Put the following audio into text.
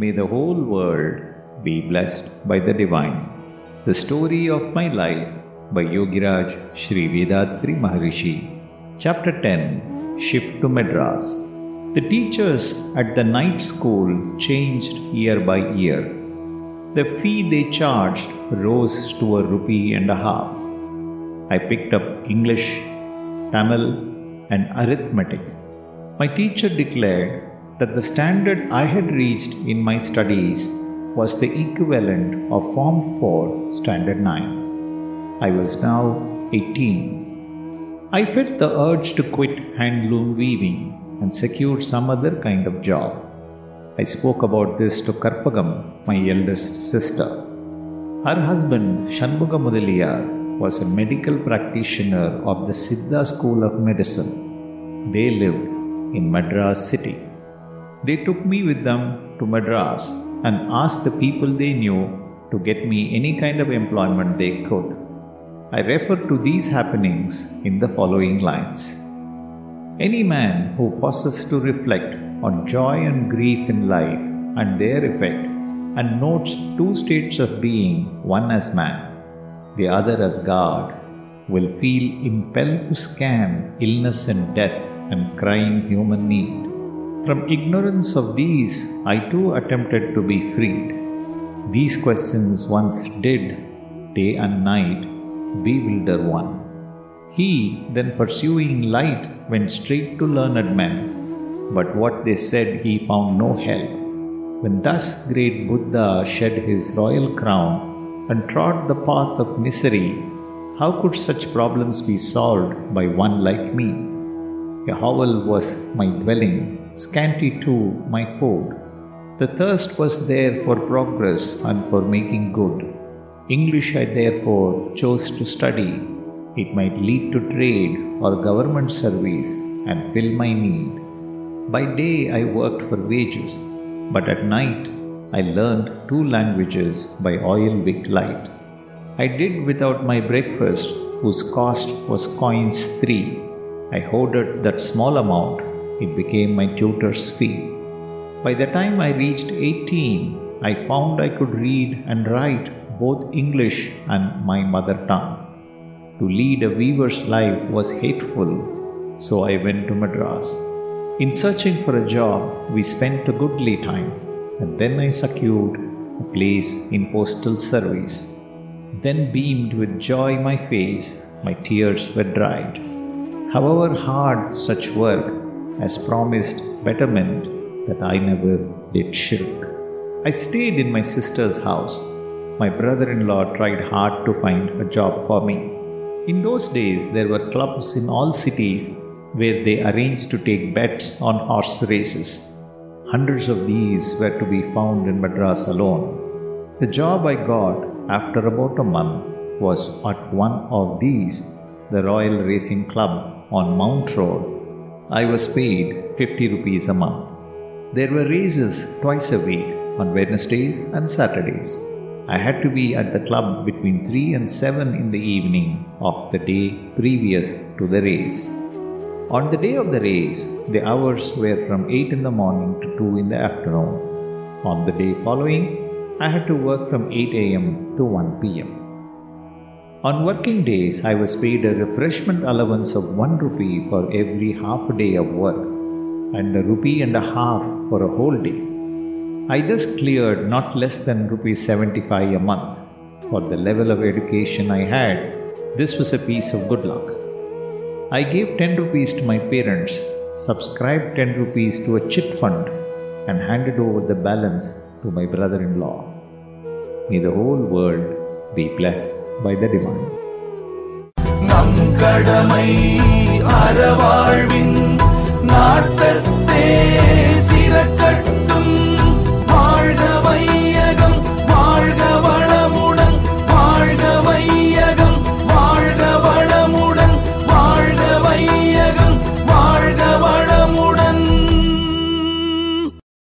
May the whole world be blessed by the divine. The story of my life by Yogiraj Sri Vethathiri Maharishi. Chapter 10 Shift to Madras. The teachers at the night school changed year by year. The fee they charged rose to a rupee and a half. I picked up English, Tamil, and arithmetic. My teacher declared that the standard I had reached in my studies was the equivalent of Form 4, Standard 9. I was now 18. I felt the urge to quit handloom weaving and secure some other kind of job. I spoke about this to Karpagam, my eldest sister. Her husband, Shanmuga Mudaliyar, was a medical practitioner of the Siddha School of Medicine. They lived in Madras city. They took me with them to Madras and asked the people they knew to get me any kind of employment they could. I refer to these happenings in the following lines. Any man who pauses to reflect on joy and grief in life and their effect and notes two states of being, one as man, the other as God, will feel impelled to scan illness and death and crying human need. From ignorance of these, I too attempted to be freed. These questions once did, day and night, bewilder one. He, then pursuing light, went straight to learned men, but what they said he found no help. When thus great Buddha shed his royal crown and trod the path of misery, how could such problems be solved by one like me? A hovel was my dwelling, scanty too my food. The thirst was there for progress and for making good. English I therefore chose to study. It might lead to trade or government service and fill my need. By day I worked for wages, but at night I learned two languages by oil wick light. I did without my breakfast, whose cost was coins three. I hoarded that small amount, it became my tutor's fee. By the time I reached 18, I found I could read and write both English and my mother tongue. To lead a weaver's life was hateful, so I went to Madras. In searching for a job, we spent a goodly time, and then I secured a place in postal service. Then beamed with joy my face, my tears were dried. However hard such work, as promised betterment that I never did shirk. I stayed in my sister's house. My brother in law tried hard to find a job for me. In those days, there were clubs in all cities where they arranged to take bets on horse races. Hundreds of these were to be found in Madras alone. The job I got after about a month was at one of these, the Royal Racing Club on Mount Road. I was paid 50 rupees a month. There were races twice a week on Wednesdays and Saturdays. I had to be at the club between 3 and 7 in the evening of the day previous to the race. On the day of the race, the hours were from 8 in the morning to 2 in the afternoon. On the day following, I had to work from 8 am to 1 pm. On working days, I was paid a refreshment allowance of 1 rupee for every half a day of work and a rupee and a half for a whole day. I thus cleared not less than rupees 75 a month. For the level of education I had, this was a piece of good luck. I gave 10 rupees to my parents, subscribed 10 rupees to a chit fund, and handed over the balance to my brother in law. May the whole world be blessed by the divine. நம் கடமை அறவாழ்வின் நாட்டத்தே